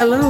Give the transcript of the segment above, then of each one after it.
Hello,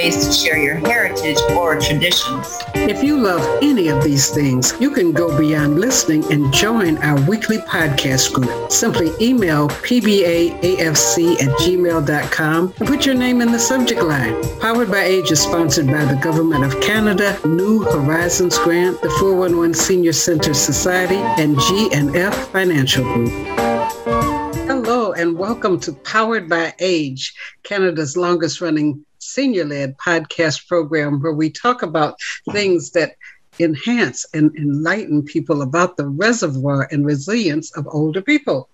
to share your heritage or traditions. If you love any of these things, you can go beyond listening and join our weekly podcast group. Simply email pbaafc at gmail.com and put your name in the subject line. Powered by Age is sponsored by the Government of Canada, New Horizons Grant, the 411 Senior Center Society, and G&F Financial Group. Hello and welcome to Powered by Age, Canada's longest running senior led podcast program where we talk about things that enhance and enlighten people about the reservoir and resilience of older people.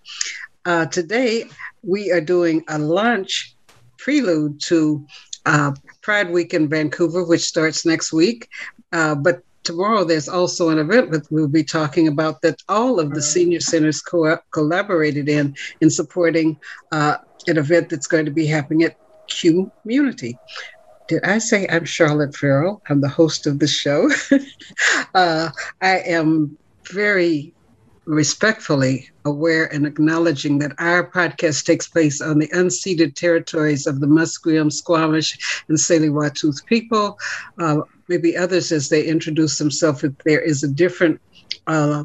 Uh, today, we are doing a lunch prelude to uh, Pride Week in Vancouver, which starts next week. Uh, but tomorrow there's also an event that we'll be talking about that all of the senior centers co- collaborated in in supporting uh, an event that's going to be happening at Community. Did I say I'm Charlotte Farrell? I'm the host of the show. uh, I am very respectfully aware and acknowledging that our podcast takes place on the unceded territories of the Musqueam, Squamish, and Tsleil-Waututh people. Uh, maybe others, as they introduce themselves, if there is a different uh,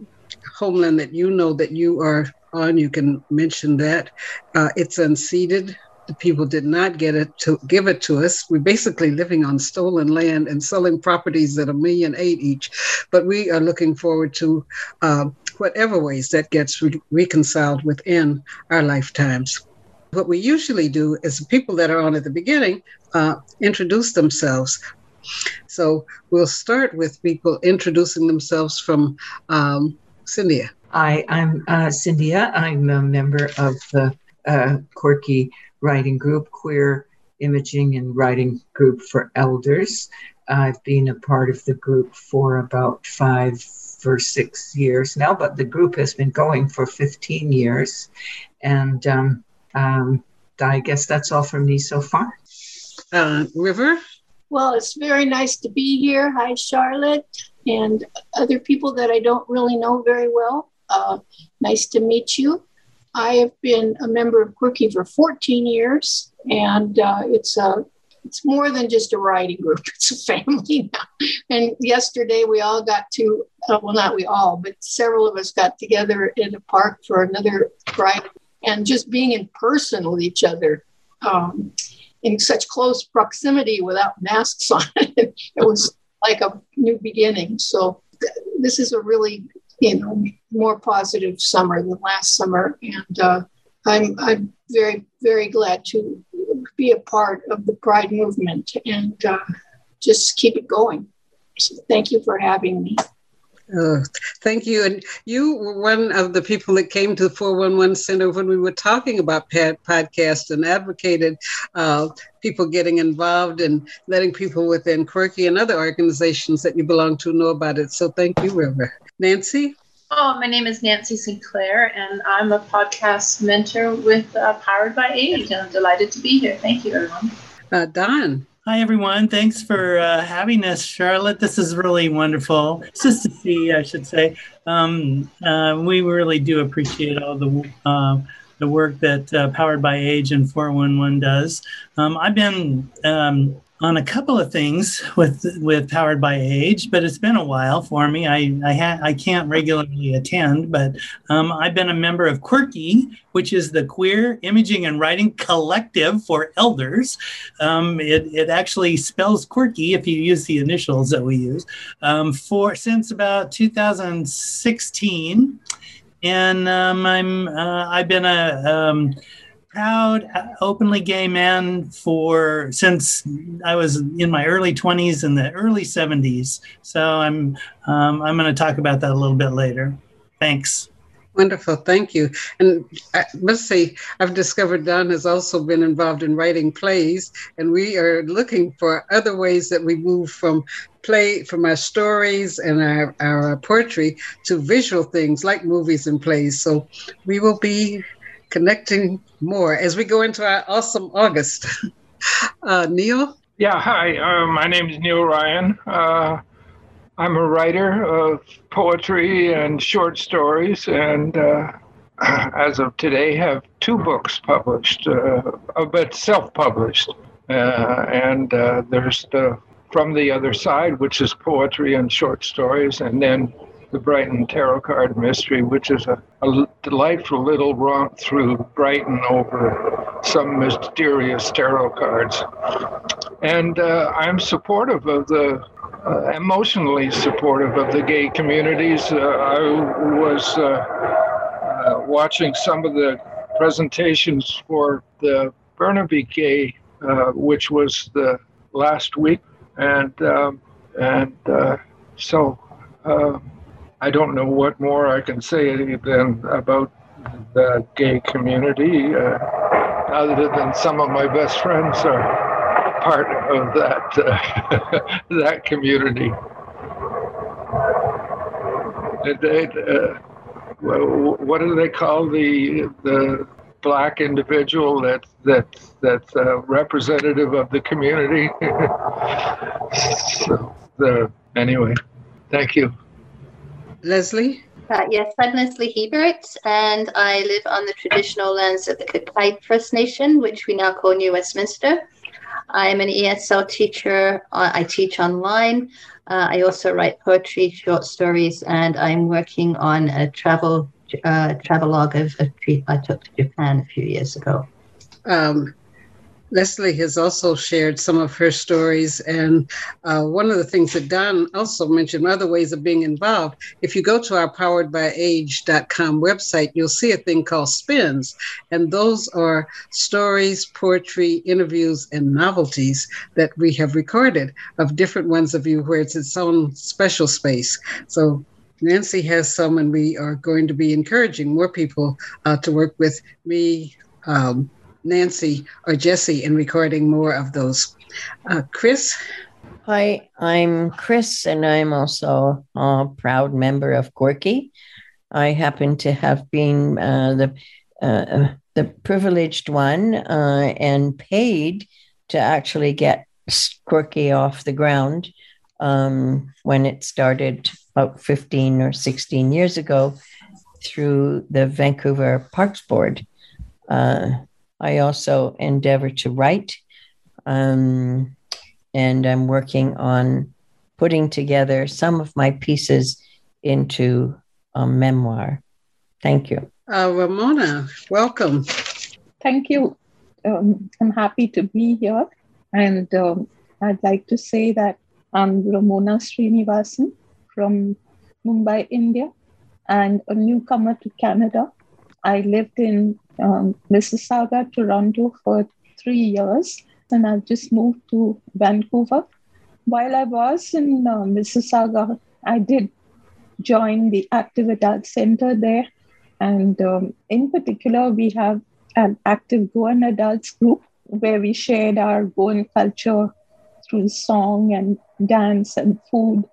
homeland that you know that you are on, you can mention that. Uh, it's unceded. The people did not get it to give it to us. We're basically living on stolen land and selling properties at a million eight each. But we are looking forward to uh, whatever ways that gets re- reconciled within our lifetimes. What we usually do is the people that are on at the beginning uh, introduce themselves. So we'll start with people introducing themselves from um, Cynthia. Hi, I'm uh, Cynthia. I'm a member of the uh, Quirk-e Writing Group, Queer Imaging and Writing Group for Elders. I've been a part of the group for about five for six years now, but the group has been going for 15 years. And um, um, I guess that's all from me so far. Uh, River? Well, it's very nice to be here. Hi, Charlotte, and other people that I don't really know very well. Uh, nice to meet you. I have been a member of Quirk-e for 14 years, and uh, it's a it's more than just a writing group. It's a family now. And yesterday we all got to, uh, well, not we all, but several of us got together in a park for another ride, and just being in person with each other um, in such close proximity without masks on. it was like a new beginning. So th- this is a really, you know, more positive summer than last summer. And uh, I'm, I'm very, very glad to be a part of the Pride movement and uh, just keep it going. So thank you for having me. Uh, thank you. And you were one of the people that came to the 411 Center when we were talking about podcasts and advocated uh, people getting involved and letting people within Quirk-e and other organizations that you belong to know about it. So thank you, River. Nancy? Oh, my name is Nancy Sinclair, and I'm a podcast mentor with uh, Powered by Age, and I'm delighted to be here. Thank you, everyone. Uh, Don? Hi, everyone. Thanks for uh, having us, Charlotte. This is really wonderful. It's just to see, I should say. Um, uh, we really do appreciate all the uh, the work that uh, Powered by Age and 411 does. Um, I've been um, on a couple of things with with Powered by Age, but it's been a while for me. I I, ha- I can't regularly attend, but um, I've been a member of Quirk-e, which is the Queer Imaging and Writing Collective for Elders. Um, it it actually spells quirky if you use the initials that we use um, for since about 2016, and um, I'm uh, I've been a um, proud openly gay man for since I was in my early 20s and the early 70s. So I'm um, I'm going to talk about that a little bit later. Thanks. Wonderful, thank you. And I must say, I've discovered Don has also been involved in writing plays, and we are looking for other ways that we move from play, from our stories and our, our poetry to visual things like movies and plays. So we will be connecting more as we go into our awesome August. Uh, Neil? Yeah, hi. Uh, my name is Neil Ryan. Uh, I'm a writer of poetry and short stories, and uh, as of today, have two books published, uh, but self-published. Uh, and uh, there's the From the Other Side, which is poetry and short stories, and then the Brighton Tarot Card Mystery, which is a, a delightful little romp through Brighton over some mysterious tarot cards. And uh, I'm supportive of the uh, emotionally supportive of the gay communities. Uh, I was uh, uh, watching some of the presentations for the Burnaby Gay, uh, which was the last week, and um, and so I don't know what more I can say than about the gay community, other than some of my best friends are part of that uh, that community. uh, what do they call the the black individual that that that's uh, representative of the community? so the anyway, thank you. Leslie. Uh, yes, I'm Leslie Hebert, and I live on the traditional lands of the Qayqayt First Nation, which we now call New Westminster. I'm an ESL teacher. I teach online. Uh, I also write poetry, short stories, and I'm working on a travel uh, travelogue of a trip I took to Japan a few years ago. Um, Leslie has also shared some of her stories. And uh, one of the things that Don also mentioned, other ways of being involved, if you go to our poweredbyage.com website, you'll see a thing called spins. And those are stories, poetry, interviews, and novelties that we have recorded of different ones of you where it's its own special space. So Nancy has some, and we are going to be encouraging more people uh, to work with me. Um, Nancy or Jesse in recording more of those. Uh, Chris? Hi, I'm Chris, and I'm also a proud member of Quirk-e. I happen to have been uh, the uh, the privileged one uh, and paid to actually get Quirk-e off the ground um, when it started about 15 or 16 years ago through the Vancouver Parks Board. Uh, I also endeavor to write, um, and I'm working on putting together some of my pieces into a memoir. Thank you. Uh, Ramona, welcome. Thank you. Um, I'm happy to be here. And um, I'd like to say that I'm Ramona Srinivasan from Mumbai, India, and a newcomer to Canada. I lived in um, Mississauga, Toronto for three years, and I've just moved to Vancouver. While I was in uh, Mississauga, I did join the Active Adult Center there. And um, in particular, we have an active Goan adults group where we shared our Goan culture through song and dance and food.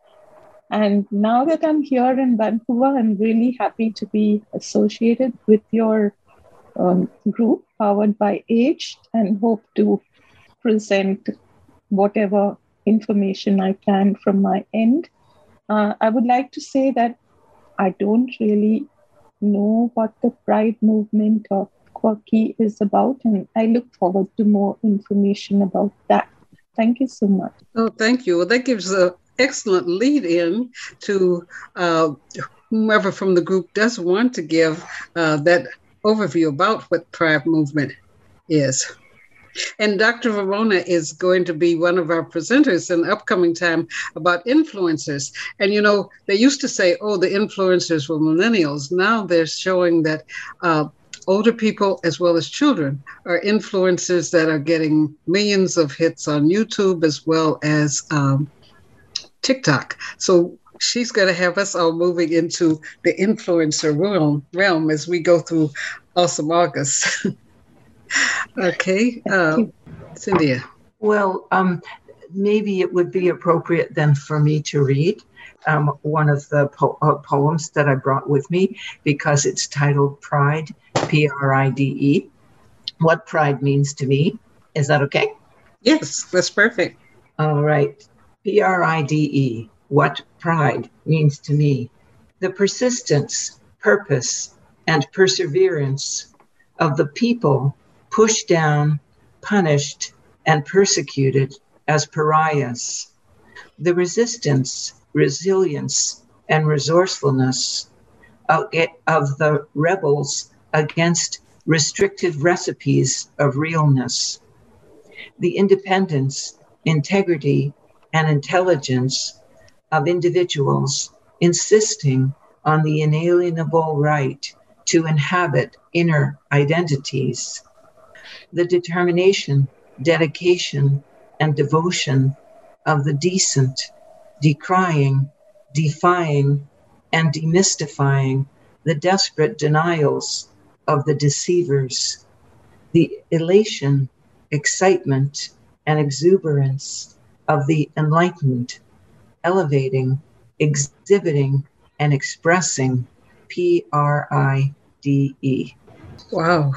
And now that I'm here in Vancouver, I'm really happy to be associated with your um, group powered by age and hope to present whatever information I can from my end. Uh, I would like to say that I don't really know what the Pride movement or Quirk-e is about, and I look forward to more information about that. Thank you so much. Oh, thank you. Well, that gives an excellent lead in to uh, whomever from the group does want to give uh, that overview about what Pride movement is. And Dr. Ramona is going to be one of our presenters in upcoming time about influencers. And you know, they used to say, oh, the influencers were millennials. Now they're showing that uh, older people as well as children are influencers that are getting millions of hits on YouTube as well as um, TikTok. So she's going to have us all moving into the influencer realm, realm as we go through Awesome August. okay, uh, Cynthia. Well, um, maybe it would be appropriate then for me to read um, one of the po- uh, poems that I brought with me because it's titled Pride, P R I D E. What pride means to me. Is that okay? Yes, that's perfect. All right. P R I D E. What pride means to me. The persistence, purpose, and perseverance of the people pushed down, punished, and persecuted as pariahs. The resistance, resilience, and resourcefulness of, the rebels against restricted recipes of realness. The independence, integrity, and intelligence of individuals insisting on the inalienable right to inhabit inner identities. The determination, dedication, and devotion of the decent, decrying, defying, and demystifying the desperate denials of the deceivers, the elation, excitement, and exuberance of the enlightened, elevating, exhibiting, and expressing P R I D E. Wow.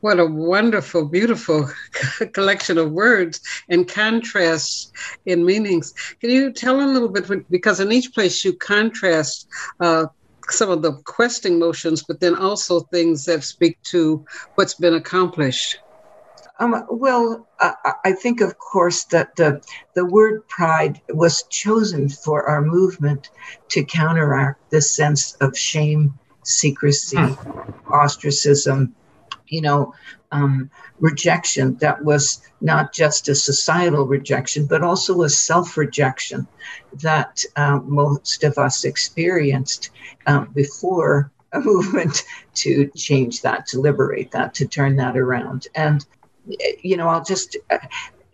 What a wonderful, beautiful collection of words and contrasts in meanings. Can you tell a little bit? Because in each place you contrast uh, some of the questing motions, but then also things that speak to what's been accomplished. Um, well, I, I think, of course, that the, the word pride was chosen for our movement to counteract the sense of shame, secrecy, ostracism, you know, um, rejection that was not just a societal rejection, but also a self rejection that uh, most of us experienced um, before a movement to change that, to liberate that, to turn that around. And you know, I'll just, uh,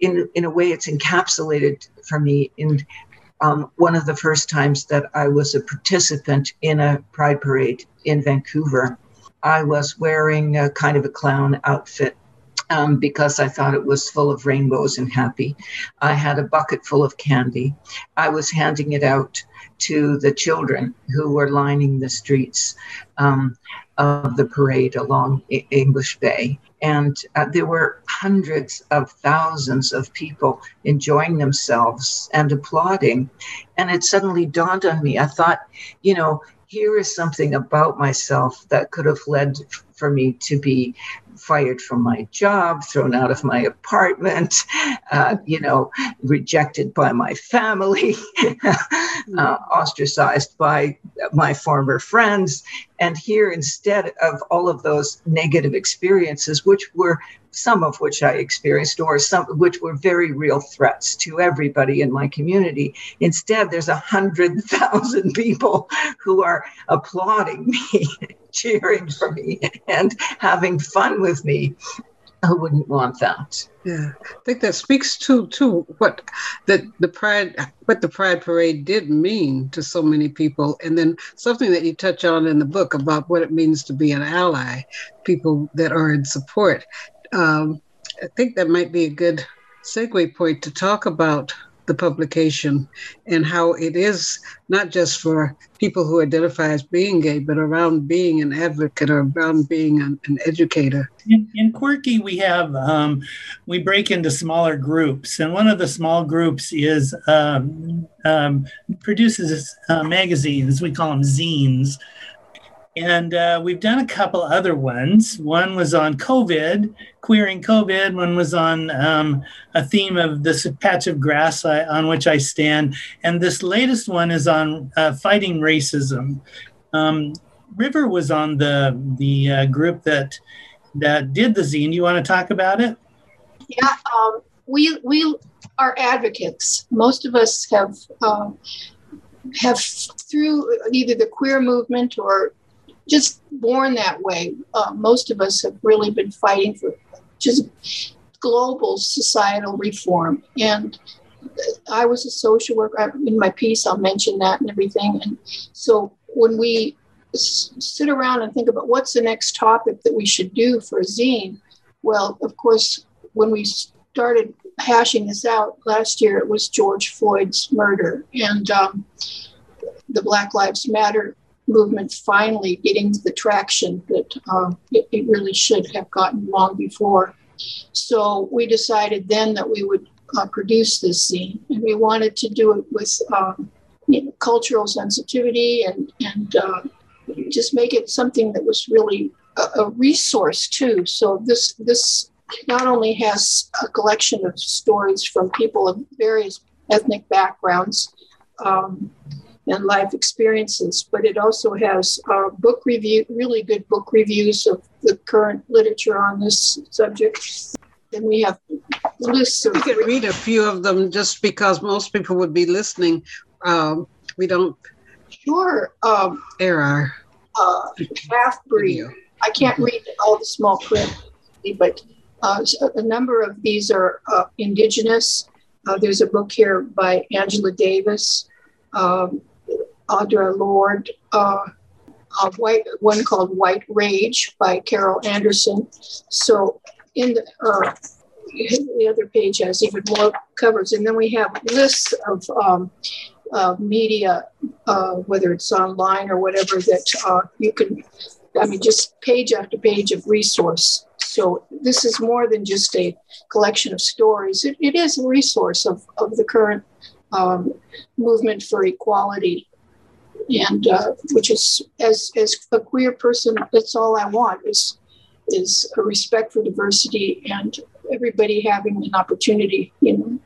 in in a way, it's encapsulated for me in um, one of the first times that I was a participant in a pride parade in Vancouver. I was wearing a kind of a clown outfit um, because I thought it was full of rainbows and happy. I had a bucket full of candy. I was handing it out to the children who were lining the streets um, of the parade along English Bay. And uh, there were hundreds of thousands of people enjoying themselves and applauding. And it suddenly dawned on me. I thought, you know, here is something about myself that could have led for me to be fired from my job, thrown out of my apartment, uh, you know, rejected by my family, uh, ostracized by my former friends. And here, instead of all of those negative experiences, which were some of which I experienced, or some which were very real threats to everybody in my community. Instead, there's a hundred thousand people who are applauding me, cheering for me, and having fun with me. Who wouldn't want that? Yeah, I think that speaks to to what that the pride what the pride parade did mean to so many people, and then something that you touch on in the book about what it means to be an ally, people that are in support um, I think that might be a good segue point to talk about the publication and how it is not just for people who identify as being gay, but around being an advocate or around being an, an educator. In, in, Quirk-e, we have um, we break into smaller groups, and one of the small groups is um, um, produces uh, magazines. We call them zines and uh, we've done a couple other ones. One was on COVID, queering COVID. One was on um, a theme of this patch of grass I, on which I stand. And this latest one is on uh, fighting racism. Um, River was on the the uh, group that that did the zine. You want to talk about it? Yeah, um, we we are advocates. Most of us have um, have through either the queer movement or just born that way. Uh, most of us have really been fighting for just global societal reform. And I was a social worker. In my piece, I'll mention that and everything. And so when we s- sit around and think about what's the next topic that we should do for a zine, well, of course, when we started hashing this out last year, it was George Floyd's murder and um, the Black Lives Matter movement finally getting the traction that uh, it, it really should have gotten long before. So we decided then that we would uh, produce this zine, and we wanted to do it with um, you know, cultural sensitivity and and uh, just make it something that was really a, a resource too. So this this not only has a collection of stories from people of various ethnic backgrounds. Um, and life experiences, but it also has uh, book review, really good book reviews of the current literature on this subject. Then we have lists of. We could read a few of them just because most people would be listening. Um, we don't Sure. Um, air our uh, half breed. I can't read all the small print, but uh, a number of these are uh, indigenous. Uh, there's a book here by Angela Davis, um, Audre Lorde, uh, a white one called White Rage by Carol Anderson. So in the uh, the other page has even more covers, and then we have lists of um, uh, media, uh, whether it's online or whatever, that uh, you can I mean, just page after page of resource. So this is more than just a collection of stories. It, it is a resource of, of the current um, movement for equality, and uh, which is as as a queer person, that's all I want is is a respect for diversity and everybody having an opportunity. You know,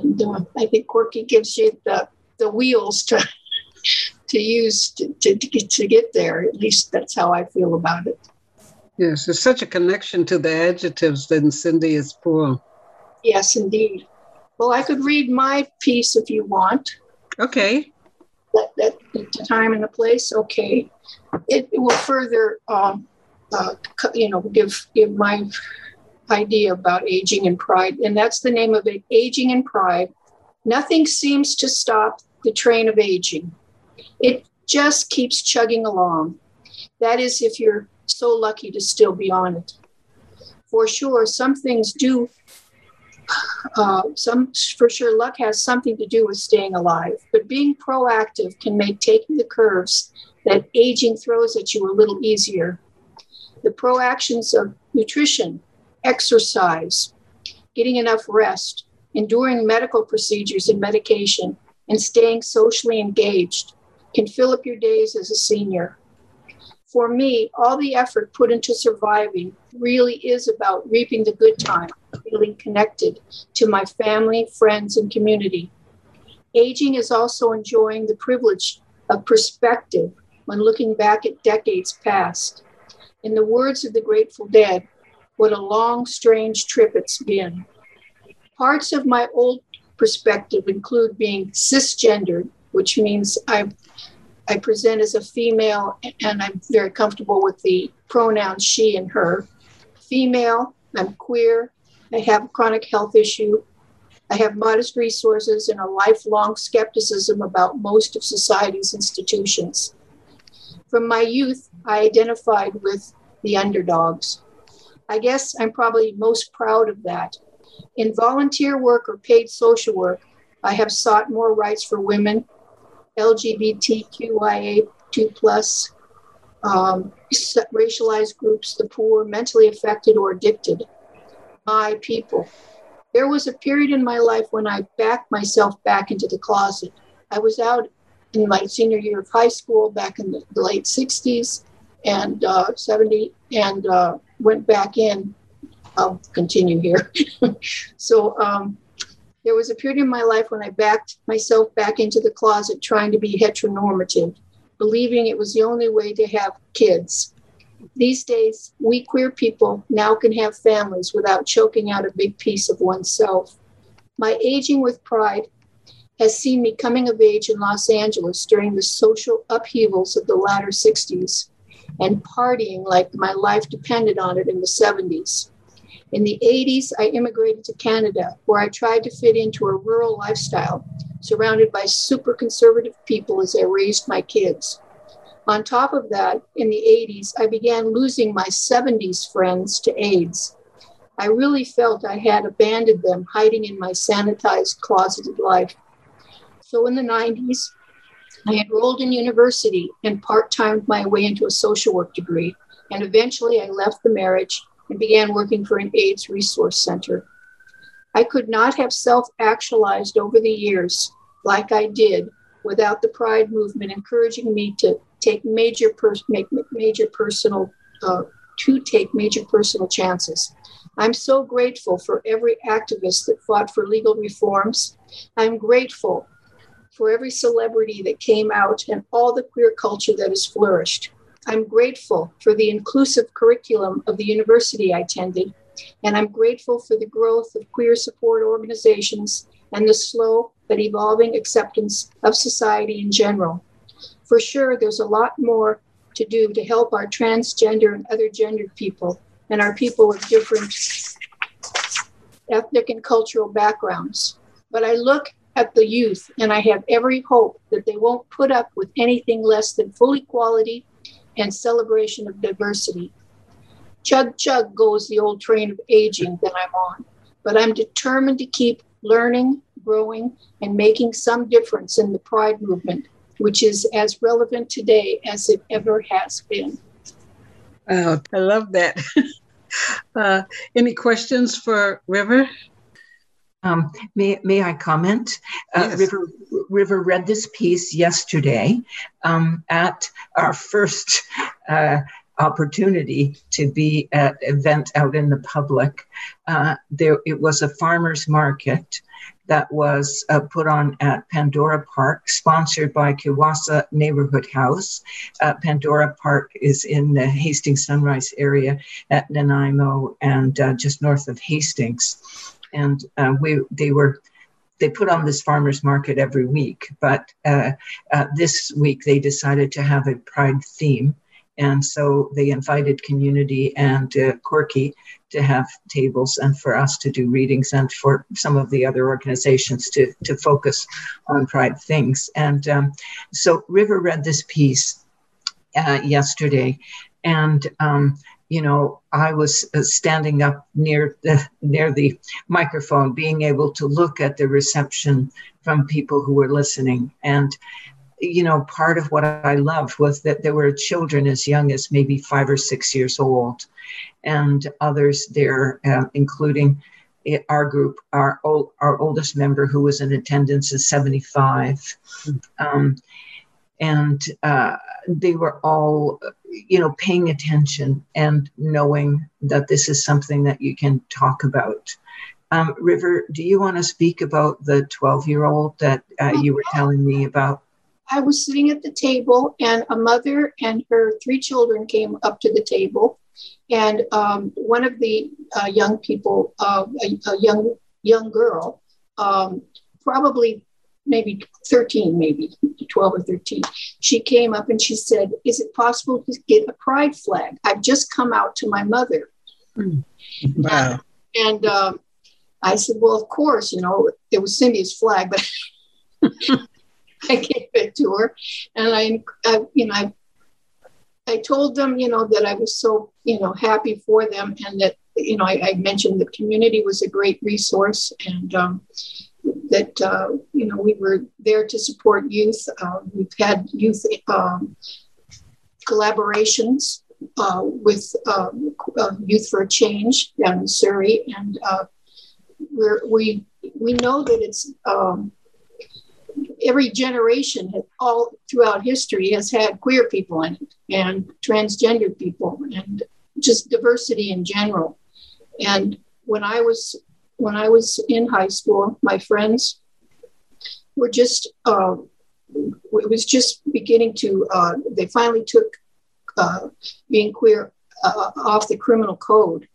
and uh, I think Quirk-e gives you the the wheels to to use to, to, to, get, to get there. At least that's how I feel about it. Yes, there's such a connection to the adjectives in Cynthia's poem. Yes, indeed. Well, I could read my piece if you want. Okay. That, that the time and the place. Okay. It, it will further, um, uh, you know, give give my idea about aging and pride, and that's the name of it: aging and pride. Nothing seems to stop the train of aging. It just keeps chugging along. That is, if you're so lucky to still be on it. For sure, some things do, uh, some for sure, luck has something to do with staying alive. But being proactive can make taking the curves that aging throws at you a little easier. The proactions of nutrition, exercise, getting enough rest, enduring medical procedures and medication, and staying socially engaged can fill up your days as a senior. For me, all the effort put into surviving really is about reaping the good time, feeling connected to my family, friends, and community. Aging is also enjoying the privilege of perspective when looking back at decades past. In the words of the Grateful Dead, what a long, strange trip it's been. Parts of my old perspective include being cisgendered, which means I, I present as a female and I'm very comfortable with the pronouns she and her. Female, I'm queer, I have a chronic health issue, I have modest resources and a lifelong skepticism about most of society's institutions. From my youth, I identified with the underdogs. I guess I'm probably most proud of that. In volunteer work or paid social work, I have sought more rights for women, LGBTQIA2 plus, um, racialized groups, the poor, mentally affected or addicted, my people. There was a period in my life when I backed myself back into the closet. I was out in my senior year of high school back in the, late 60s and uh, 70 and uh, went back in. I'll continue here. so um, there was a period in my life when I backed myself back into the closet trying to be heteronormative, believing it was the only way to have kids. These days, we queer people now can have families without choking out a big piece of oneself. My aging with pride has seen me coming of age in Los Angeles during the social upheavals of the latter 60s and partying like my life depended on it in the 70s. In the 80s, I immigrated to Canada, where I tried to fit into a rural lifestyle, surrounded by super conservative people as I raised my kids. On top of that, in the 80s, I began losing my 70s friends to AIDS. I really felt I had abandoned them, hiding in my sanitized, closeted life. So in the 90s, I enrolled in university and part timed my way into a social work degree. And eventually, I left the marriage and began working for an AIDS resource center. I could not have self actualized over the years like I did without the Pride movement encouraging me to take major, make major personal, uh, to take major personal chances. I'm so grateful for every activist that fought for legal reforms. I'm grateful for every celebrity that came out and all the queer culture that has flourished. I'm grateful for the inclusive curriculum of the university I attended, and I'm grateful for the growth of queer support organizations and the slow but evolving acceptance of society in general. For sure, there's a lot more to do to help our transgender and other gendered people and our people with different ethnic and cultural backgrounds. But I look at the youth and I have every hope that they won't put up with anything less than full equality and celebration of diversity. Chug chug goes the old train of aging that I'm on, but I'm determined to keep learning, growing, and making some difference in the pride movement, which is as relevant today as it ever has been. Oh, I love that. uh, any questions for River? Um, may, may I comment? Uh, Yes. River, River read this piece yesterday um, at our first uh, opportunity to be at an event out in the public. Uh, there, it was a farmer's market that was uh, put on at Pandora Park, sponsored by Kiwassa Neighborhood House. Uh, Pandora Park is in the Hastings Sunrise area at Nanaimo and uh, just north of Hastings and uh, we they were they put on this farmers market every week but uh, uh, this week they decided to have a pride theme. And so they invited community and uh, Corky to have tables and for us to do readings and for some of the other organizations to, to focus on pride things. And um, so river read this piece uh, yesterday. And um, you know i was uh, standing up near the near the microphone being able to look at the reception from people who were listening. And you know part of what i loved was that there were children as young as maybe five or six years old and others there uh, including our group our ol- our oldest member who was in attendance is 75 um, and uh, they were all you know paying attention and knowing that this is something that you can talk about. Um, river do you want to speak about the 12 year old that uh, you were telling me about? I was sitting at the table, and a mother and her three children came up to the table, and um, one of the uh, young people, uh, a, a young young girl, um, probably maybe 13, maybe 12 or 13, she came up and she said, "Is it possible to get a pride flag? I've just come out to my mother." Wow. And um, I said, well, of course, you know, it was Cindy's flag, but I gave it to her. And I, I, you know, I, I told them, you know, that I was so, you know, happy for them and that, you know, I, I mentioned the community was a great resource and um, that, uh, you know, we were there to support youth. Uh, we've had youth um, collaborations uh, with um, uh, Youth for Change down in Surrey, and uh, we we know that it's um, every generation, all throughout history, has had queer people in it, and transgender people, and just diversity in general. And when I was when I was in high school, my friends were just uh, it was just beginning to. Uh, they finally took uh, being queer uh, off the criminal code.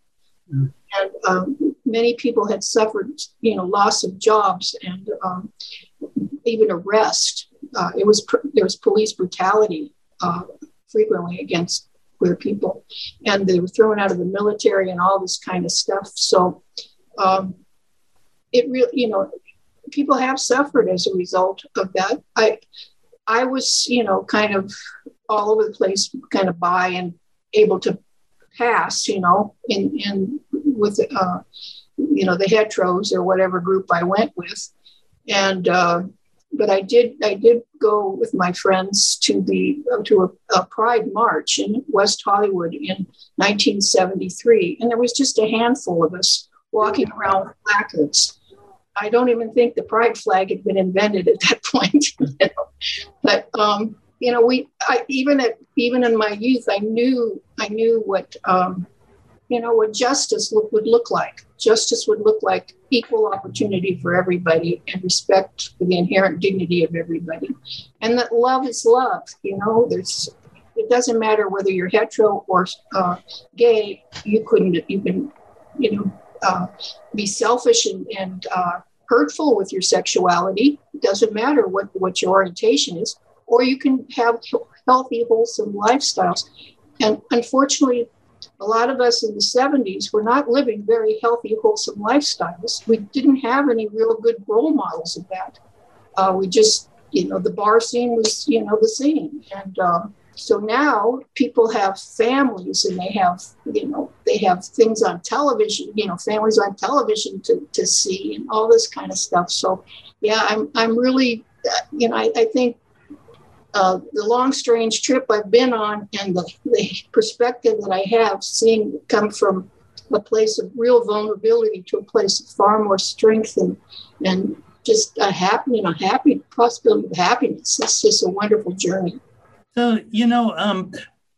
Mm. And um, many people had suffered, you know, loss of jobs and um, even arrest. Uh, it was pr- there was police brutality uh, frequently against queer people, and they were thrown out of the military and all this kind of stuff. So um, it really, you know, people have suffered as a result of that. I I was, you know, kind of all over the place, kind of by and able to pass, you know, in in with uh, you know the heteros or whatever group I went with, and uh, but I did I did go with my friends to the to a, a, Pride march in West Hollywood in 1973, and there was just a handful of us walking around with placards. I don't even think the Pride flag had been invented at that point, but um, you know, we I, even at even in my youth, I knew I knew what um, you know what justice would look like. Justice would look like equal opportunity for everybody and respect for the inherent dignity of everybody, and that love is love. You know, there's it doesn't matter whether you're hetero or uh, gay. You couldn't even you know uh, be selfish and, and uh, hurtful with your sexuality. It doesn't matter what what your orientation is or you can have healthy, wholesome lifestyles. And unfortunately, a lot of us in the 70s were not living very healthy, wholesome lifestyles. We didn't have any real good role models of that. Uh, we just, you know, the bar scene was, you know, the same. And um, so now people have families and they have, you know, they have things on television, you know, families on television to, to see and all this kind of stuff. So, yeah, I'm, I'm really, uh, you know, I, I think uh, the long, strange trip I've been on and the, the perspective that I have seeing come from a place of real vulnerability to a place of far more strength and, and just a happy, you know, happy possibility of happiness. It's just a wonderful journey. So, you know, um,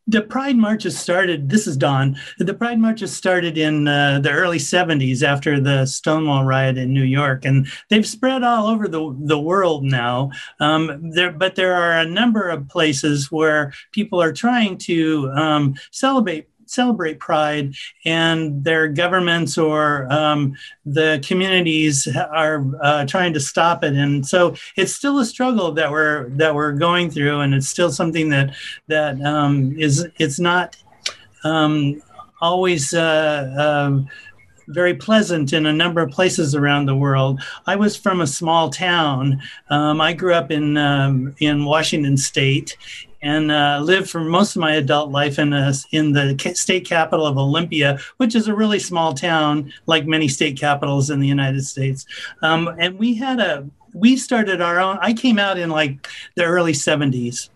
the Pride marches started. This is Don. The Pride marches started in uh, the early '70s after the Stonewall riot in New York, and they've spread all over the the world now. Um, there, but there are a number of places where people are trying to um, celebrate celebrate Pride, and their governments or um, the communities are uh, trying to stop it. And so it's still a struggle that we're that we're going through, and it's still something that that um, is it's not um, always. Uh, um, very pleasant in a number of places around the world. I was from a small town. Um, I grew up in um, in Washington State, and uh, lived for most of my adult life in a, in the state capital of Olympia, which is a really small town, like many state capitals in the United States. Um, and we had a we started our own. I came out in like the early '70s,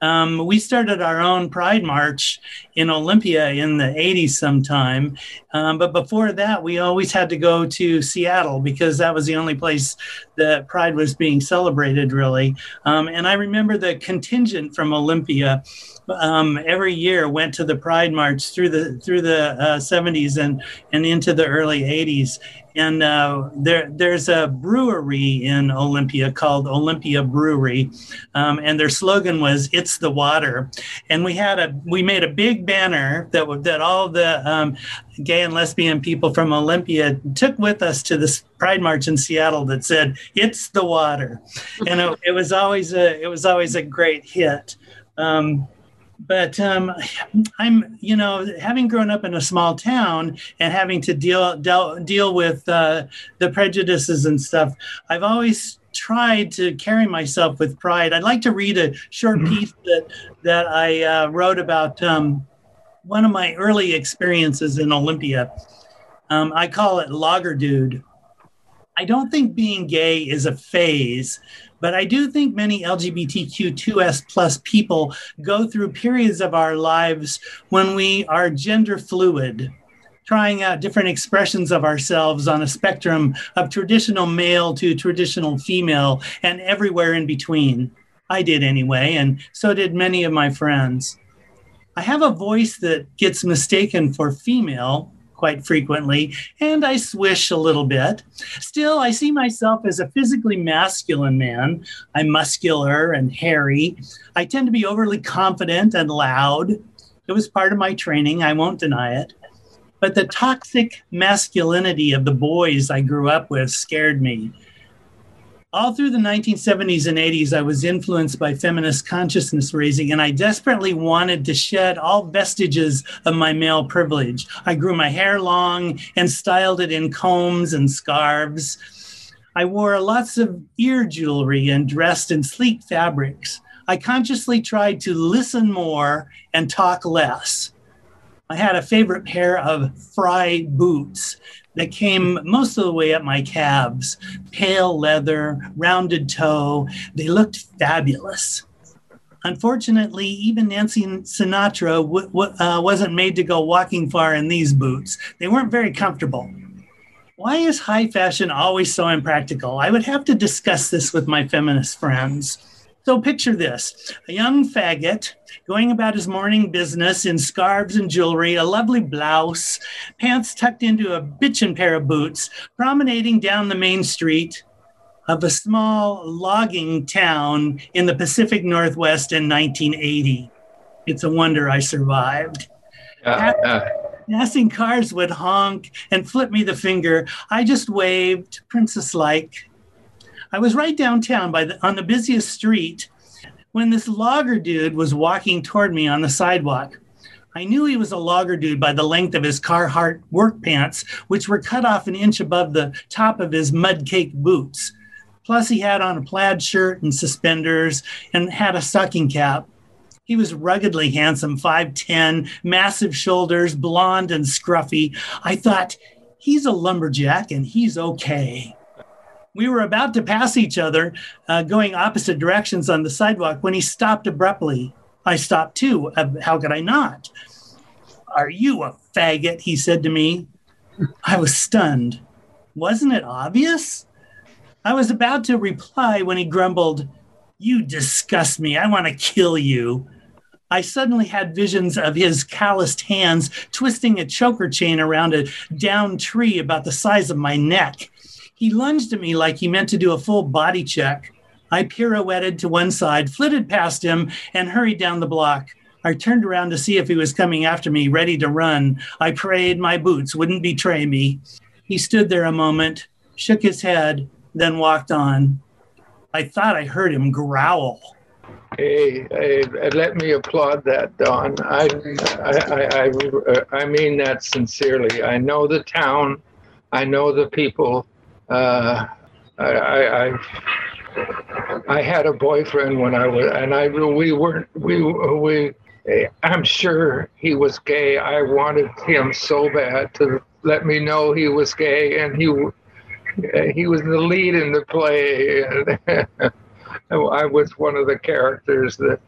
um, we started our own Pride March in Olympia in the 80s sometime. Um, but before that, we always had to go to Seattle because that was the only place that Pride was being celebrated, really. Um, and I remember the contingent from Olympia um, every year went to the Pride March through the through the uh, 70s and and into the early 80s. And uh, there there's a brewery in Olympia called Olympia Brewery, um, and their slogan was "It's the water." And we had a we made a big banner that that all the um, gay and lesbian people from Olympia took with us to this Pride March in Seattle that said "It's the water," and it, it was always a it was always a great hit. Um, but um, I'm, you know, having grown up in a small town and having to deal deal, deal with uh, the prejudices and stuff, I've always tried to carry myself with pride. I'd like to read a short piece that that I uh, wrote about um, one of my early experiences in Olympia. Um, I call it Logger Dude. I don't think being gay is a phase, but I do think many LGBTQ2S plus people go through periods of our lives when we are gender fluid, trying out different expressions of ourselves on a spectrum of traditional male to traditional female and everywhere in between. I did anyway, and so did many of my friends. I have a voice that gets mistaken for female quite frequently, and I swish a little bit. Still, I see myself as a physically masculine man. I'm muscular and hairy. I tend to be overly confident and loud. It was part of my training, I won't deny it. But the toxic masculinity of the boys I grew up with scared me. All through the 1970s and 80s, I was influenced by feminist consciousness raising, and I desperately wanted to shed all vestiges of my male privilege. I grew my hair long and styled it in combs and scarves. I wore lots of ear jewelry and dressed in sleek fabrics. I consciously tried to listen more and talk less. I had a favorite pair of Frye boots that came most of the way up my calves, pale leather, rounded toe. They looked fabulous. Unfortunately, even Nancy Sinatra w- w- uh, wasn't made to go walking far in these boots. They weren't very comfortable. Why is high fashion always so impractical? I would have to discuss this with my feminist friends. So picture this a young faggot going about his morning business in scarves and jewelry, a lovely blouse, pants tucked into a bitchin' pair of boots, promenading down the main street of a small logging town in the Pacific Northwest in 1980. It's a wonder I survived. Uh, uh. Passing cars would honk and flip me the finger. I just waved, princess like. I was right downtown by the, on the busiest street when this logger dude was walking toward me on the sidewalk. I knew he was a logger dude by the length of his Carhartt work pants, which were cut off an inch above the top of his mud cake boots. Plus, he had on a plaid shirt and suspenders and had a sucking cap. He was ruggedly handsome, 5'10, massive shoulders, blonde and scruffy. I thought, he's a lumberjack and he's okay. We were about to pass each other, uh, going opposite directions on the sidewalk, when he stopped abruptly. I stopped too. Uh, how could I not? Are you a faggot? He said to me. I was stunned. Wasn't it obvious? I was about to reply when he grumbled, You disgust me. I want to kill you. I suddenly had visions of his calloused hands twisting a choker chain around a down tree about the size of my neck. He lunged at me like he meant to do a full body check. I pirouetted to one side, flitted past him, and hurried down the block. I turned around to see if he was coming after me, ready to run. I prayed my boots wouldn't betray me. He stood there a moment, shook his head, then walked on. I thought I heard him growl. Hey, hey, let me applaud that, Don. I, I, I, I, I mean that sincerely. I know the town, I know the people, uh, I, I, I had a boyfriend when I was, and I we weren't we we. I'm sure he was gay. I wanted him so bad to let me know he was gay, and he he was the lead in the play. And I was one of the characters that,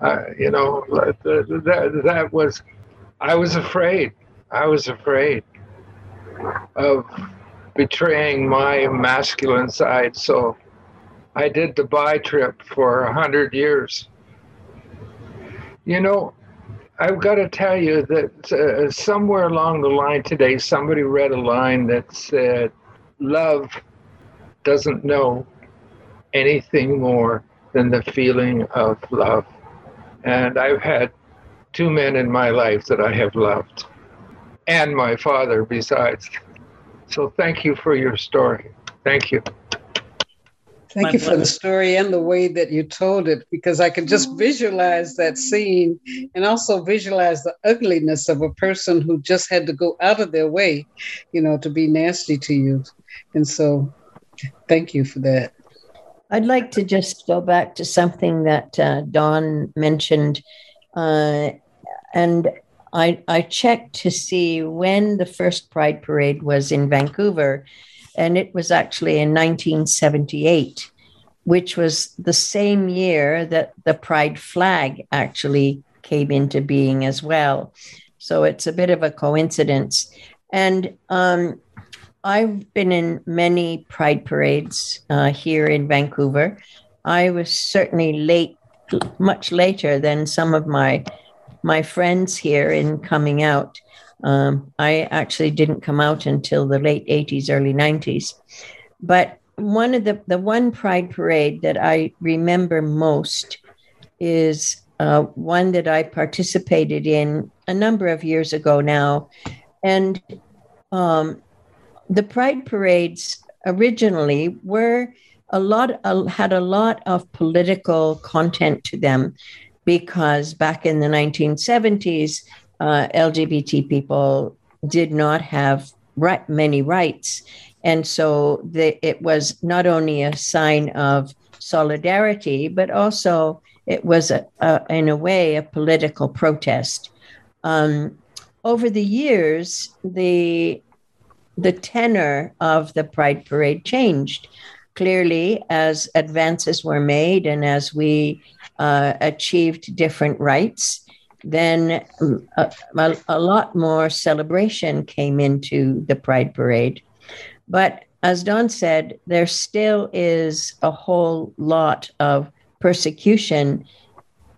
uh, you know, that that was. I was afraid. I was afraid of betraying my masculine side. So I did the buy trip for a hundred years. You know, I've got to tell you that uh, somewhere along the line today, somebody read a line that said, Love doesn't know anything more than the feeling of love. And I've had two men in my life that I have loved, and my father besides. So thank you for your story. Thank you. Thank you for the story and the way that you told it, because I could just visualize that scene and also visualize the ugliness of a person who just had to go out of their way, you know, to be nasty to you. And so thank you for that. I'd like to just go back to something that uh, Don mentioned. Uh, and I, I checked to see when the first Pride Parade was in Vancouver, and it was actually in 1978, which was the same year that the Pride flag actually came into being as well. So it's a bit of a coincidence. And um, I've been in many Pride parades uh, here in Vancouver. I was certainly late, much later than some of my my friends here in coming out. Um, I actually didn't come out until the late 80s, early 90s. But one of the, the one pride parade that I remember most is uh, one that I participated in a number of years ago now. And um, the pride parades originally were a lot had a lot of political content to them because back in the 1970s, uh, LGBT people did not have right, many rights. And so the, it was not only a sign of solidarity, but also it was, a, a, in a way, a political protest. Um, over the years, the the tenor of the Pride Parade changed. Clearly, as advances were made and as we uh, achieved different rights, then a, a, a, lot more celebration came into the Pride Parade. But as Don said, there still is a whole lot of persecution,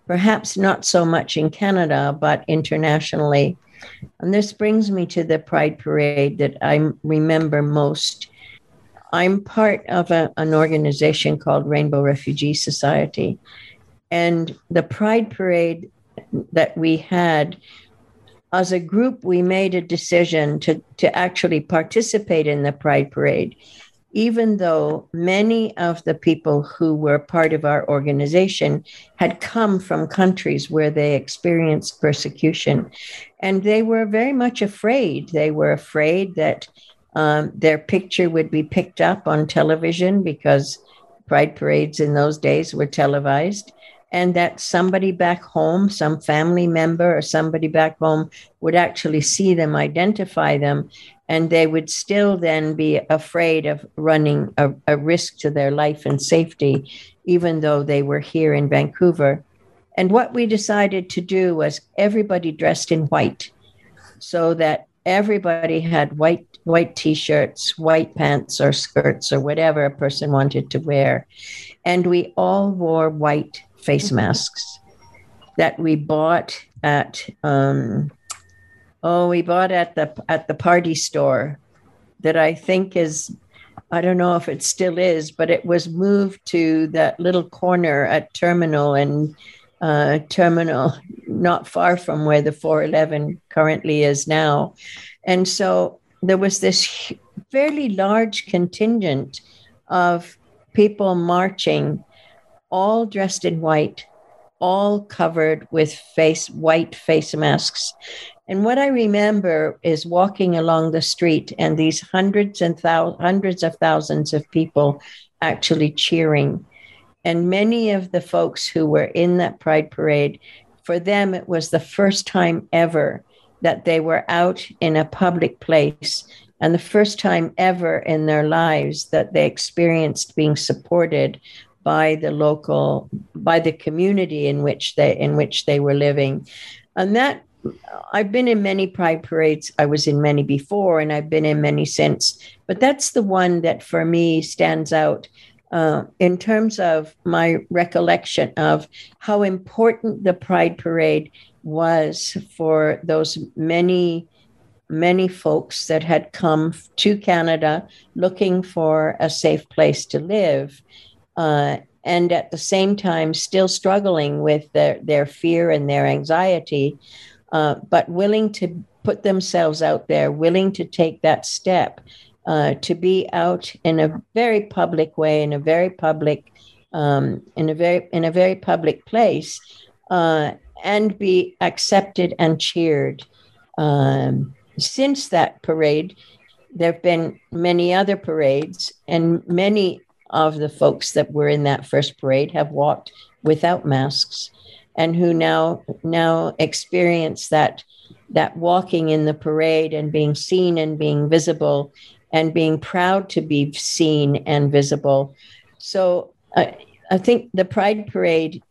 perhaps not so much in Canada, but internationally. And this brings me to the Pride Parade that I remember most. I'm part of a, an organization called Rainbow Refugee Society. And the Pride Parade that we had, as a group, we made a decision to, to actually participate in the Pride Parade, even though many of the people who were part of our organization had come from countries where they experienced persecution. And they were very much afraid. They were afraid that um, their picture would be picked up on television because pride parades in those days were televised and that somebody back home, some family member or somebody back home would actually see them, identify them, and they would still then be afraid of running a, a risk to their life and safety, even though they were here in Vancouver. And what we decided to do was everybody dressed in white so that everybody had white white t-shirts, white pants or skirts or whatever a person wanted to wear. And we all wore white face masks that we bought at um, oh we bought at the at the party store that I think is I don't know if it still is, but it was moved to that little corner at Terminal and uh, Terminal, not far from where the 411 currently is now. And so there was this fairly large contingent of people marching all dressed in white, all covered with face white face masks. And what I remember is walking along the street and these hundreds and thou- hundreds of thousands of people actually cheering. And many of the folks who were in that pride parade, for them, it was the first time ever that they were out in a public place and the first time ever in their lives that they experienced being supported by the local by the community in which they in which they were living and that I've been in many pride parades. I was in many before, and I've been in many since. But that's the one that for me stands out uh, in terms of my recollection of how important the pride parade was for those many, many folks that had come to Canada looking for a safe place to live uh, and at the same time still struggling with their, their fear and their anxiety, uh, but willing to put themselves out there, willing to take that step uh, to be out in a very public way, in a very public, um, in a very in a very public place, uh, and be accepted and cheered. Um, since that parade, there have been many other parades, and many of the folks that were in that first parade have walked without masks and who now now experience that that walking in the parade and being seen and being visible and being proud to be seen and visible. So uh, i think the pride parade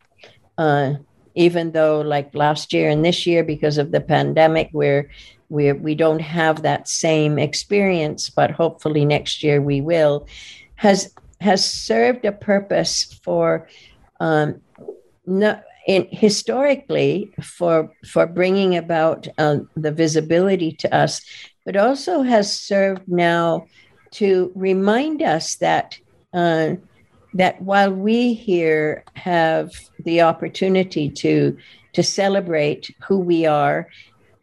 uh, even though like last year and this year because of the pandemic where we we don't have that same experience but hopefully next year we will has has served a purpose for um, in, historically for for bringing about uh, the visibility to us, but also has served now to remind us that uh, that while we here have the opportunity to to celebrate who we are,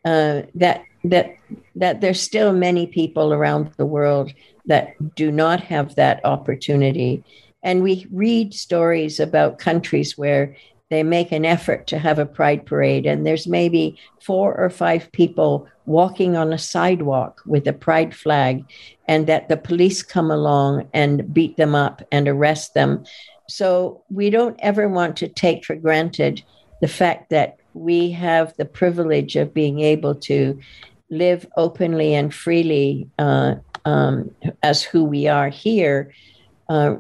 uh, that that that there's still many people around the world that do not have that opportunity And we read stories about countries where they make an effort to have a pride parade, and there's maybe four or five people walking on a sidewalk with a pride flag, and that the police come along and beat them up and arrest them. So we don't ever want to take for granted the fact that we have the privilege of being able to live openly and freely uh, um, as who we are here. Uh,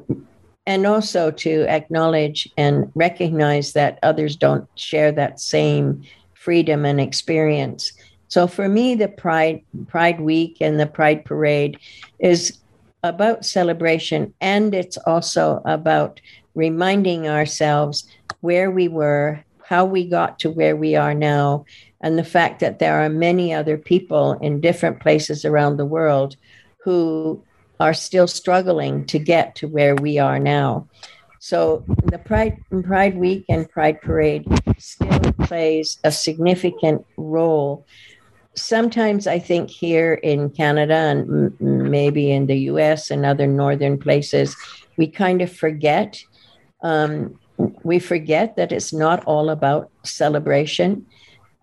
and also to acknowledge and recognize that others don't share that same freedom and experience. So for me, the Pride Pride Week and the Pride Parade is about celebration, and it's also about reminding ourselves where we were, how we got to where we are now, and the fact that there are many other people in different places around the world who are still struggling to get to where we are now. So the Pride Pride Week and Pride Parade still plays a significant role. Sometimes I think here in Canada and maybe in the U.S. and other northern places, we kind of forget. Um, we forget that it's not all about celebration,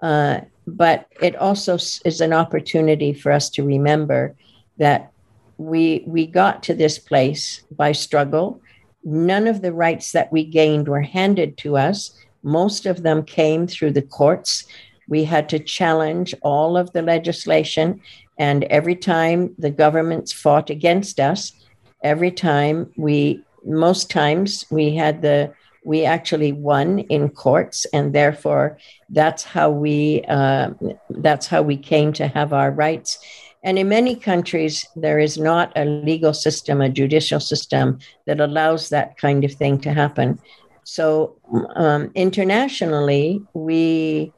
uh, but it also is an opportunity for us to remember that we we got to this place by struggle. None of the rights that we gained were handed to us. Most of them came through the courts. We had to challenge all of the legislation and every time the governments fought against us every time we most times we had the we actually won in courts and therefore that's how we uh, that's how we came to have our rights and in many countries, there is not a legal system, a judicial system that allows that kind of thing to happen. So um, internationally, we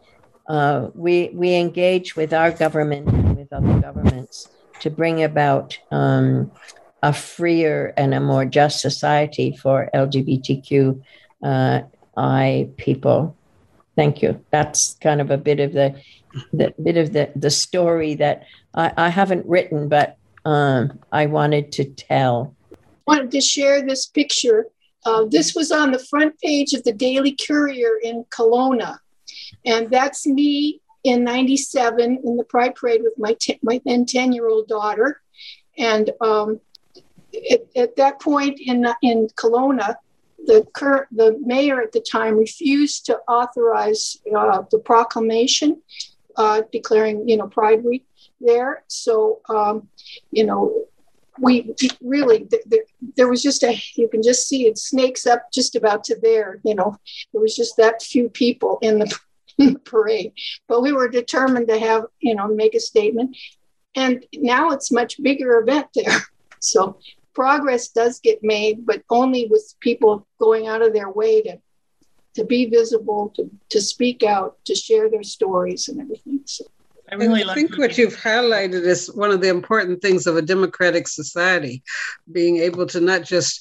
uh, we we engage with our government and with other governments to bring about um, a freer and a more just society for LGBTQ uh, I people. Thank you. That's kind of a bit of the, the bit of the the story that I, I haven't written, but um, I wanted to tell. Wanted to share this picture. Uh, this was on the front page of the Daily Courier in Kelowna, and that's me in '97 in the Pride Parade with my t- my then 10 year old daughter, and um, at, at, that point in in Kelowna, the current the mayor at the time refused to authorize uh, the proclamation uh, declaring you know Pride Week there. So, um, you know, we really, there, there was just a, you can just see it snakes up just about to there, you know, there was just that few people in the, in the parade. But we were determined to have, you know, make a statement. And now it's much bigger event there. So progress does get made, but only with people going out of their way to to be visible, to, to speak out, to share their stories and everything. So. I really and I think what you've highlighted is one of the important things of a democratic society, being able to not just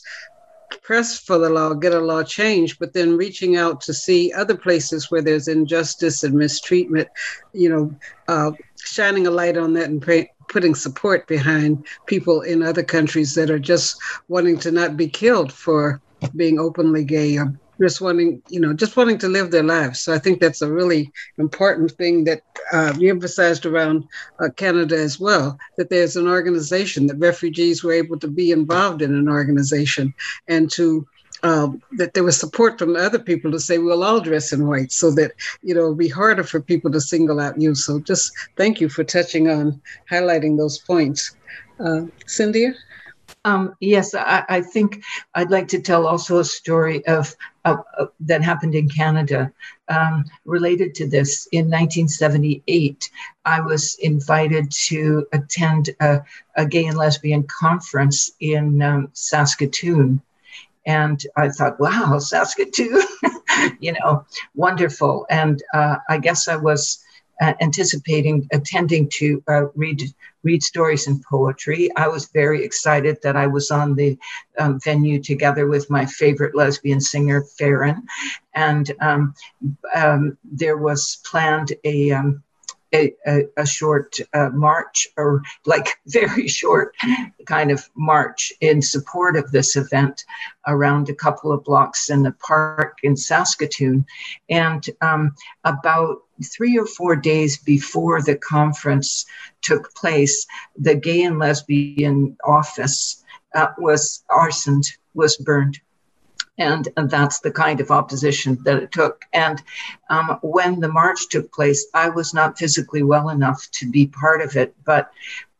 press for the law, get a law changed, but then reaching out to see other places where there's injustice and mistreatment, you know, uh, shining a light on that and pray, putting support behind people in other countries that are just wanting to not be killed for being openly gay or just wanting, you know, just wanting to live their lives. So I think that's a really important thing that uh, we emphasized around uh, Canada as well. That there's an organization that refugees were able to be involved in an organization, and to um, that there was support from other people to say we'll all dress in white, so that you know it'll be harder for people to single out you. So just thank you for touching on highlighting those points, uh, Cynthia. Um, yes, I, I, think I'd like to tell also a story of, of, of that happened in Canada um, related to this. In 1978, I was invited to attend a, a gay and lesbian conference in um, Saskatoon. And I thought, wow, Saskatoon, you know, wonderful. And uh, I guess I was uh, anticipating attending to uh, read read stories and poetry. I was very excited that I was on the um, venue together with my favorite lesbian singer, Ferron, and um, um, there was planned a um, a, a, a short uh, march or like very short kind of march in support of this event around a couple of blocks in the park in Saskatoon. And um, about three or four days before the conference took place, the gay and lesbian office uh, was arsoned, was burned. And, and, that's the kind of opposition that it took. And um, when the march took place, I was not physically well enough to be part of it, but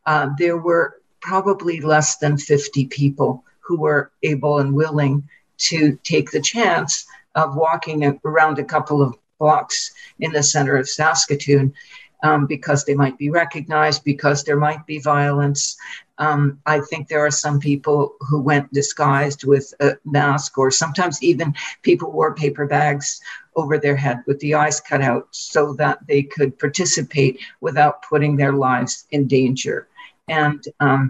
uh, there were probably less than 50 people who were able and willing to take the chance of walking around a couple of blocks in the center of Saskatoon um, because they might be recognized, because there might be violence. Um, I think there are some people who went disguised with a mask, or sometimes even people wore paper bags over their head with the eyes cut out so that they could participate without putting their lives in danger. And um,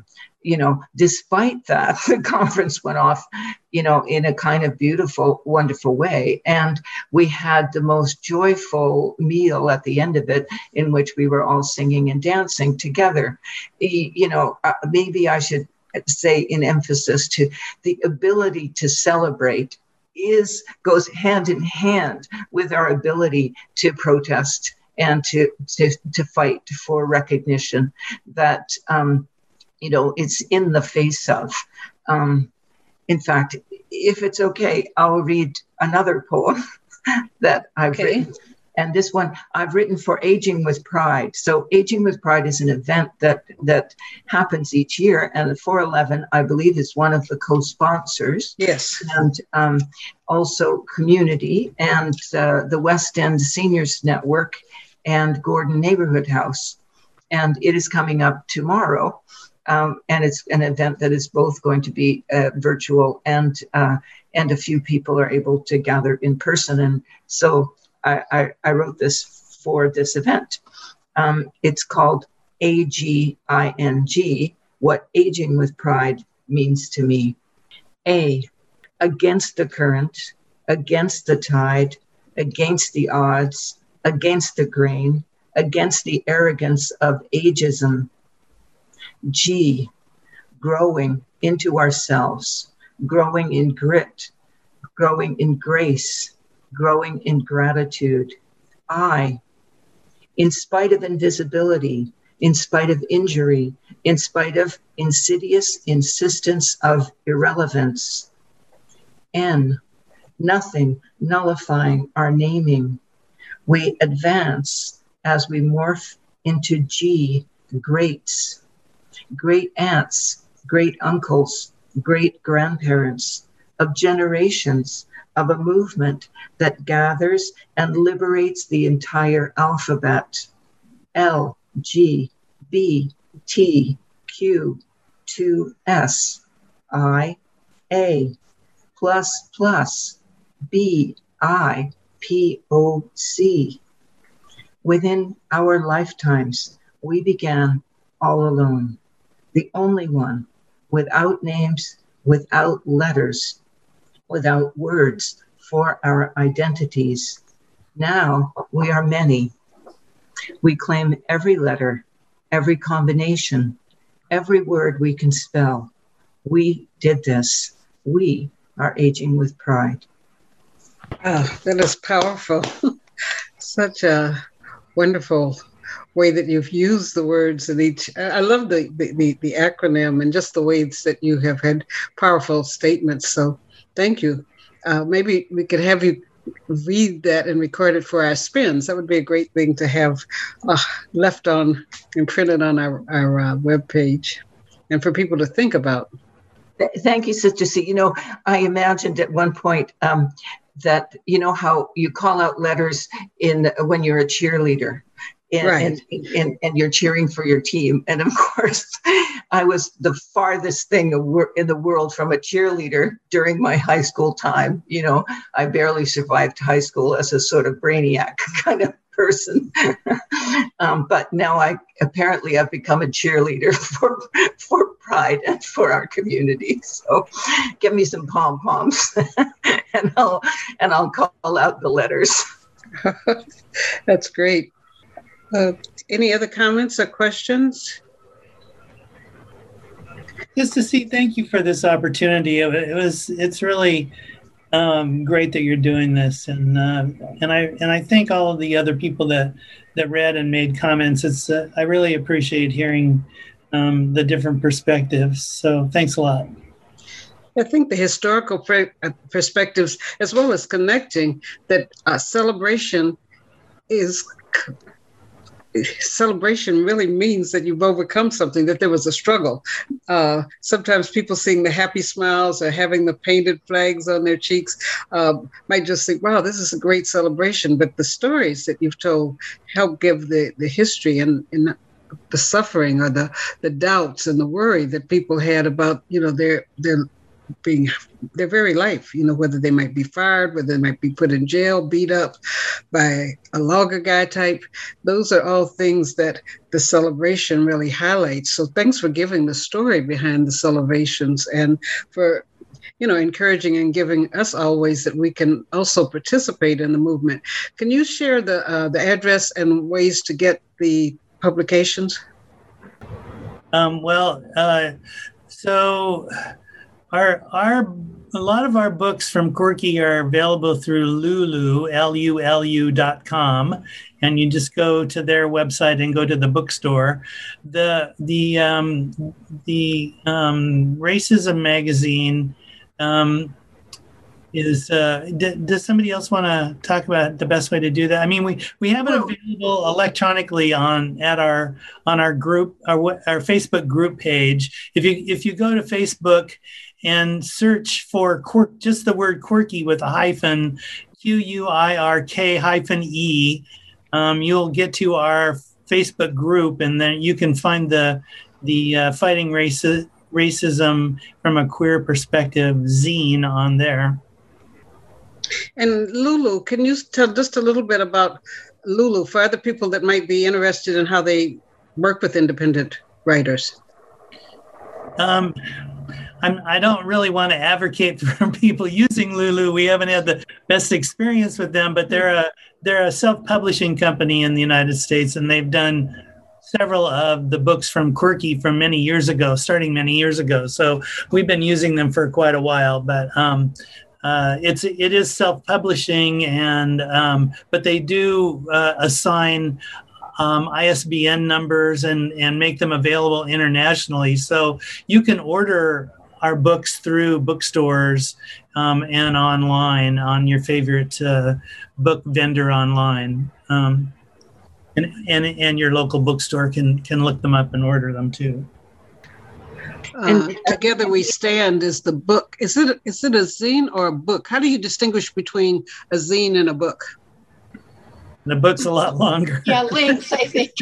you know, despite that, the conference went off, you know, in a kind of beautiful, wonderful way. And we had the most joyful meal at the end of it, in which we were all singing and dancing together. You know, uh, maybe I should say in emphasis to the ability to celebrate is goes hand in hand with our ability to protest and to to, to fight for recognition that um, you know, it's in the face of. Um, in fact, if it's okay, I'll read another poem that I've okay. written. And this one I've written for Aging with Pride. So Aging with Pride is an event that that happens each year, and the 411, I believe, is one of the co-sponsors. Yes, and um, also Community and uh, the West End Seniors Network and Gordon Neighborhood House, and it is coming up tomorrow. Um, and it's an event that is both going to be uh, virtual and uh, and a few people are able to gather in person. And so I, I, I wrote this for this event. Um, it's called AGING, What Aging with Pride Means to Me. A, against the current, against the tide, against the odds, against the grain, against the arrogance of ageism G, growing into ourselves, growing in grit, growing in grace, growing in gratitude. I, in spite of invisibility, in spite of injury, in spite of insidious insistence of irrelevance. N, nothing nullifying our naming. We advance as we morph into G, greats, great aunts, great uncles, great grandparents, of generations of a movement that gathers and liberates the entire alphabet L, G, B, T, Q, 2S, I, A, plus, plus, B, I, P, O, C. Within our lifetimes, we began all alone the only one, without names, without letters, without words for our identities. Now we are many. We claim every letter, every combination, every word we can spell. We did this. We are aging with pride. Oh, that is powerful. Such a wonderful way that you've used the words in each. I love the, the, the, acronym and just the ways that you have had powerful statements. So thank you. Uh, maybe we could have you read that and record it for our spins. That would be a great thing to have uh, left on and printed on our, our uh, web page and for people to think about. Thank you, Sister C. You know, I imagined at one point um, that you know how you call out letters in when you're a cheerleader and, right. and, and, and, you're cheering for your team. And of course, I was the farthest thing in the world from a cheerleader during my high school time. You know, I barely survived high school as a sort of brainiac kind of person. um, but now I apparently I've become a cheerleader for for pride and for our community. So give me some pom poms, and I'll and I'll call out the letters. That's great. Uh, any other comments or questions? Just to see, thank you for this opportunity. It was, it's really um, great that you're doing this, and uh, and I and I thank all of the other people that that read and made comments. It's uh, I really appreciate hearing um, the different perspectives. So thanks a lot. I think the historical uh, perspectives, as well as connecting that uh, celebration is celebration really means that you've overcome something, that there was a struggle. Uh, sometimes people seeing the happy smiles or having the painted flags on their cheeks uh, might just think, wow, this is a great celebration. But the stories that you've told help give the, the history and, and the suffering or the, the doubts and the worry that people had about, you know, their, their being their very life, you know, whether they might be fired, whether they might be put in jail, beat up by a logger guy type. Those are all things that the celebration really highlights. So thanks for giving the story behind the celebrations and for you know encouraging and giving us always that we can also participate in the movement. Can you share the uh, the address and ways to get the publications? Um, well, uh, so our our a lot of our books from Quirk-e are available through Lulu, L-U-L-U dot com, and you just go to their website and go to the bookstore. The the um, the um, Racism magazine um, is. Uh, d- does somebody else want to talk about the best way to do that? I mean, we we have it available electronically on at our on our group our our Facebook group page. If you if you go to Facebook and search for quirk, just the word Quirk-e with a hyphen, Q U I R K hyphen E. Um, you'll get to our Facebook group, and then you can find the the uh, fighting raci- racism from a queer perspective zine on there. And Lulu, can you tell just a little bit about Lulu for other people that might be interested in how they work with independent writers? Um, I'm, I don't really want to advocate for people using Lulu. We haven't had the best experience with them, but they're a they're a self-publishing company in the United States, and they've done several of the books from Quirk-e from many years ago, starting many years ago. So we've been using them for quite a while, but. Um, uh, it's it is self-publishing and um, but they do uh, assign um, ISBN numbers and and make them available internationally. So you can order our books through bookstores um, and online on your favorite uh, book vendor online. Um, and, and, and your local bookstore can, can look them up and order them too. Uh, together we stand is the book. Is it is it a zine or a book? How do you distinguish between a zine and a book? The book's a lot longer. yeah, length, I think.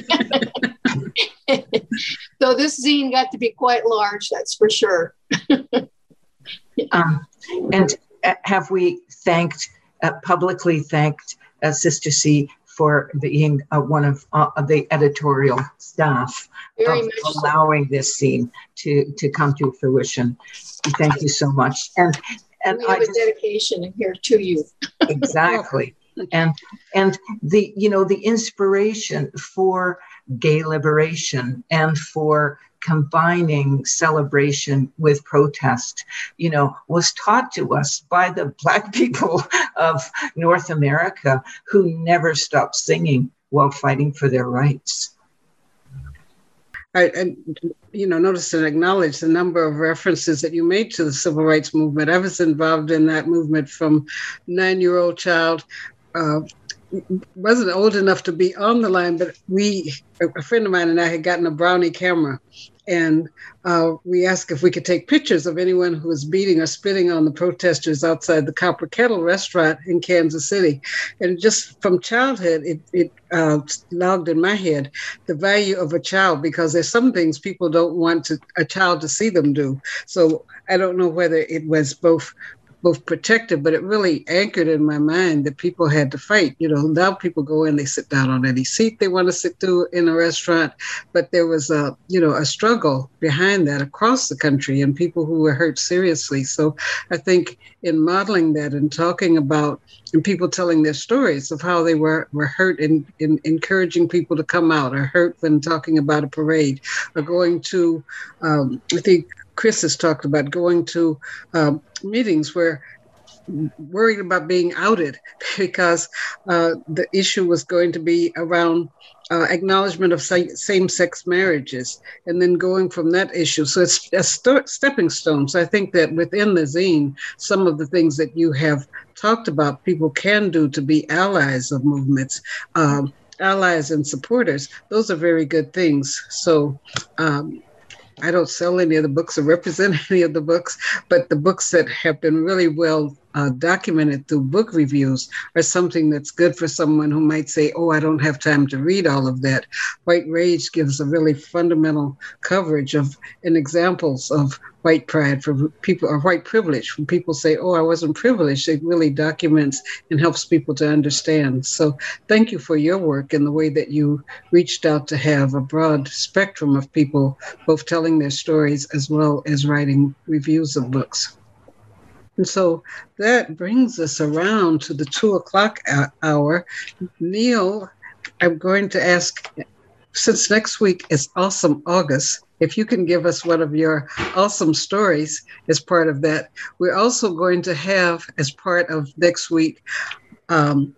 so this zine got to be quite large, that's for sure. um, and uh, have we thanked, uh, publicly thanked uh, Sister C for being uh, one of uh, the editorial staff Very of allowing so. this scene to, to come to fruition. Thank you so much. And and we have I a just, dedication here to you. exactly and and the you know the inspiration for gay liberation and for combining celebration with protest you know was taught to us by the black people of north america who never stopped singing while fighting for their rights I, and you know, notice and acknowledge the number of references that you made to the civil rights movement. I was involved in that movement from nine-year-old child uh, wasn't old enough to be on the line, but we, a friend of mine and I had gotten a brownie camera. And uh, we asked if we could take pictures of anyone who was beating or spitting on the protesters outside the Copper Kettle restaurant in Kansas City. And just from childhood, it, it uh, logged in my head the value of a child because there's some things people don't want to, a child to see them do. So I don't know whether it was both both protective, but it really anchored in my mind that people had to fight. You know, now people go in, they sit down on any seat they want to sit through in a restaurant, but there was a, you know, a struggle behind that across the country and people who were hurt seriously. So I think in modeling that and talking about and people telling their stories of how they were, were hurt and in, in encouraging people to come out or hurt when talking about a parade or going to, um, I think Chris has talked about going to um, meetings where worried about being outed because uh, the issue was going to be around uh, acknowledgement of same sex marriages and then going from that issue. So it's a st- stepping stone. So I think that within the zine, some of the things that you have talked about, people can do to be allies of movements. Um, allies and supporters those are very good things so um, I don't sell any of the books or represent any of the books, but the books that have been really well uh, documented through book reviews are something that's good for someone who might say, Oh, I don't have time to read all of that. White Rage gives a really fundamental coverage of and examples of white pride for people or white privilege. When people say, Oh, I wasn't privileged, it really documents and helps people to understand. So thank you for your work and the way that you reached out to have a broad spectrum of people both telling their stories as well as writing reviews of books. And so that brings us around to the two o'clock hour. Neil, I'm going to ask, since next week is Awesome August, if you can give us one of your awesome stories as part of that. We're also going to have, as part of next week, um,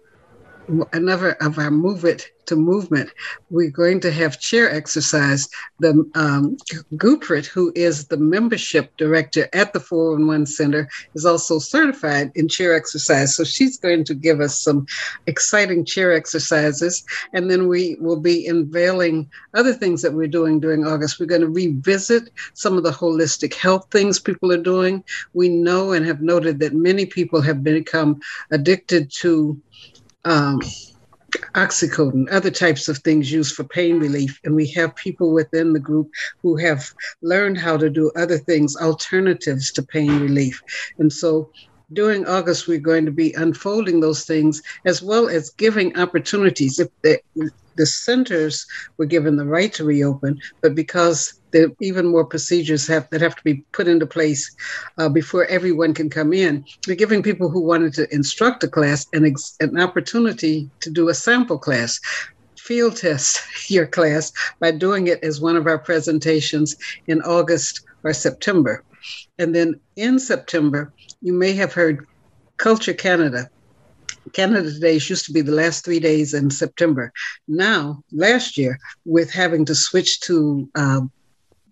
another of our Move It to Movement, we're going to have chair exercise. The um, Guprit, who is the membership director at the 411 Center, is also certified in chair exercise. So she's going to give us some exciting chair exercises. And then we will be unveiling other things that we're doing during August. We're going to revisit some of the holistic health things people are doing. We know and have noted that many people have become addicted to um, oxycodone, other types of things used for pain relief. And we have people within the group who have learned how to do other things, alternatives to pain relief. And so during August, we're going to be unfolding those things as well as giving opportunities. If the, centers were given the right to reopen, but because there are even more procedures have, that have to be put into place uh, before everyone can come in. We're giving people who wanted to instruct a class an, ex- an opportunity to do a sample class field test your class by doing it as one of our presentations in August or September. And then in September, you may have heard Culture Canada. Canada Days used to be the last three days in September. Now, last year, with having to switch to uh,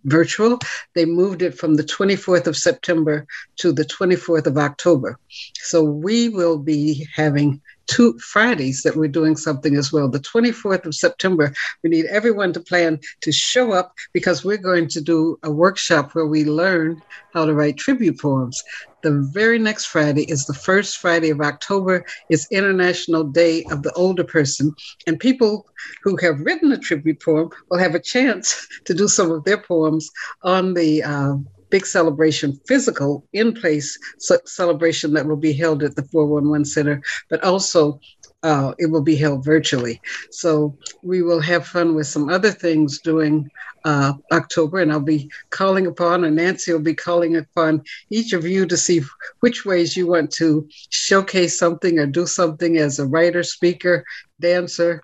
virtual. They moved it from the 24th of September to the 24th of October. So we will be having two Fridays that we're doing something as well. The 24th of September, we need everyone to plan to show up because we're going to do a workshop where we learn how to write tribute poems. The very next Friday is the first Friday of October. It's International Day of the Older Person. And people who have written a tribute poem will have a chance to do some of their poems on the uh, big celebration, physical, in place celebration that will be held at the 411 Center, but also uh, it will be held virtually. So we will have fun with some other things during uh, October, and I'll be calling upon, and Nancy will be calling upon each of you to see which ways you want to showcase something or do something as a writer, speaker, dancer,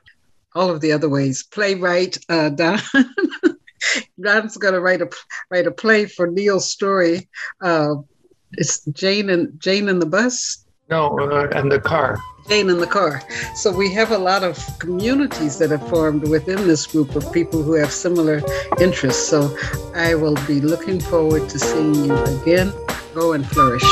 all of the other ways. Playwright, uh, Don. Don's going to write a write a play for Neil's story. Uh, it's Jane and Jane in the bus. No, uh, and the car. Jane in the car. So we have a lot of communities that have formed within this group of people who have similar interests. So I will be looking forward to seeing you again. Go and flourish.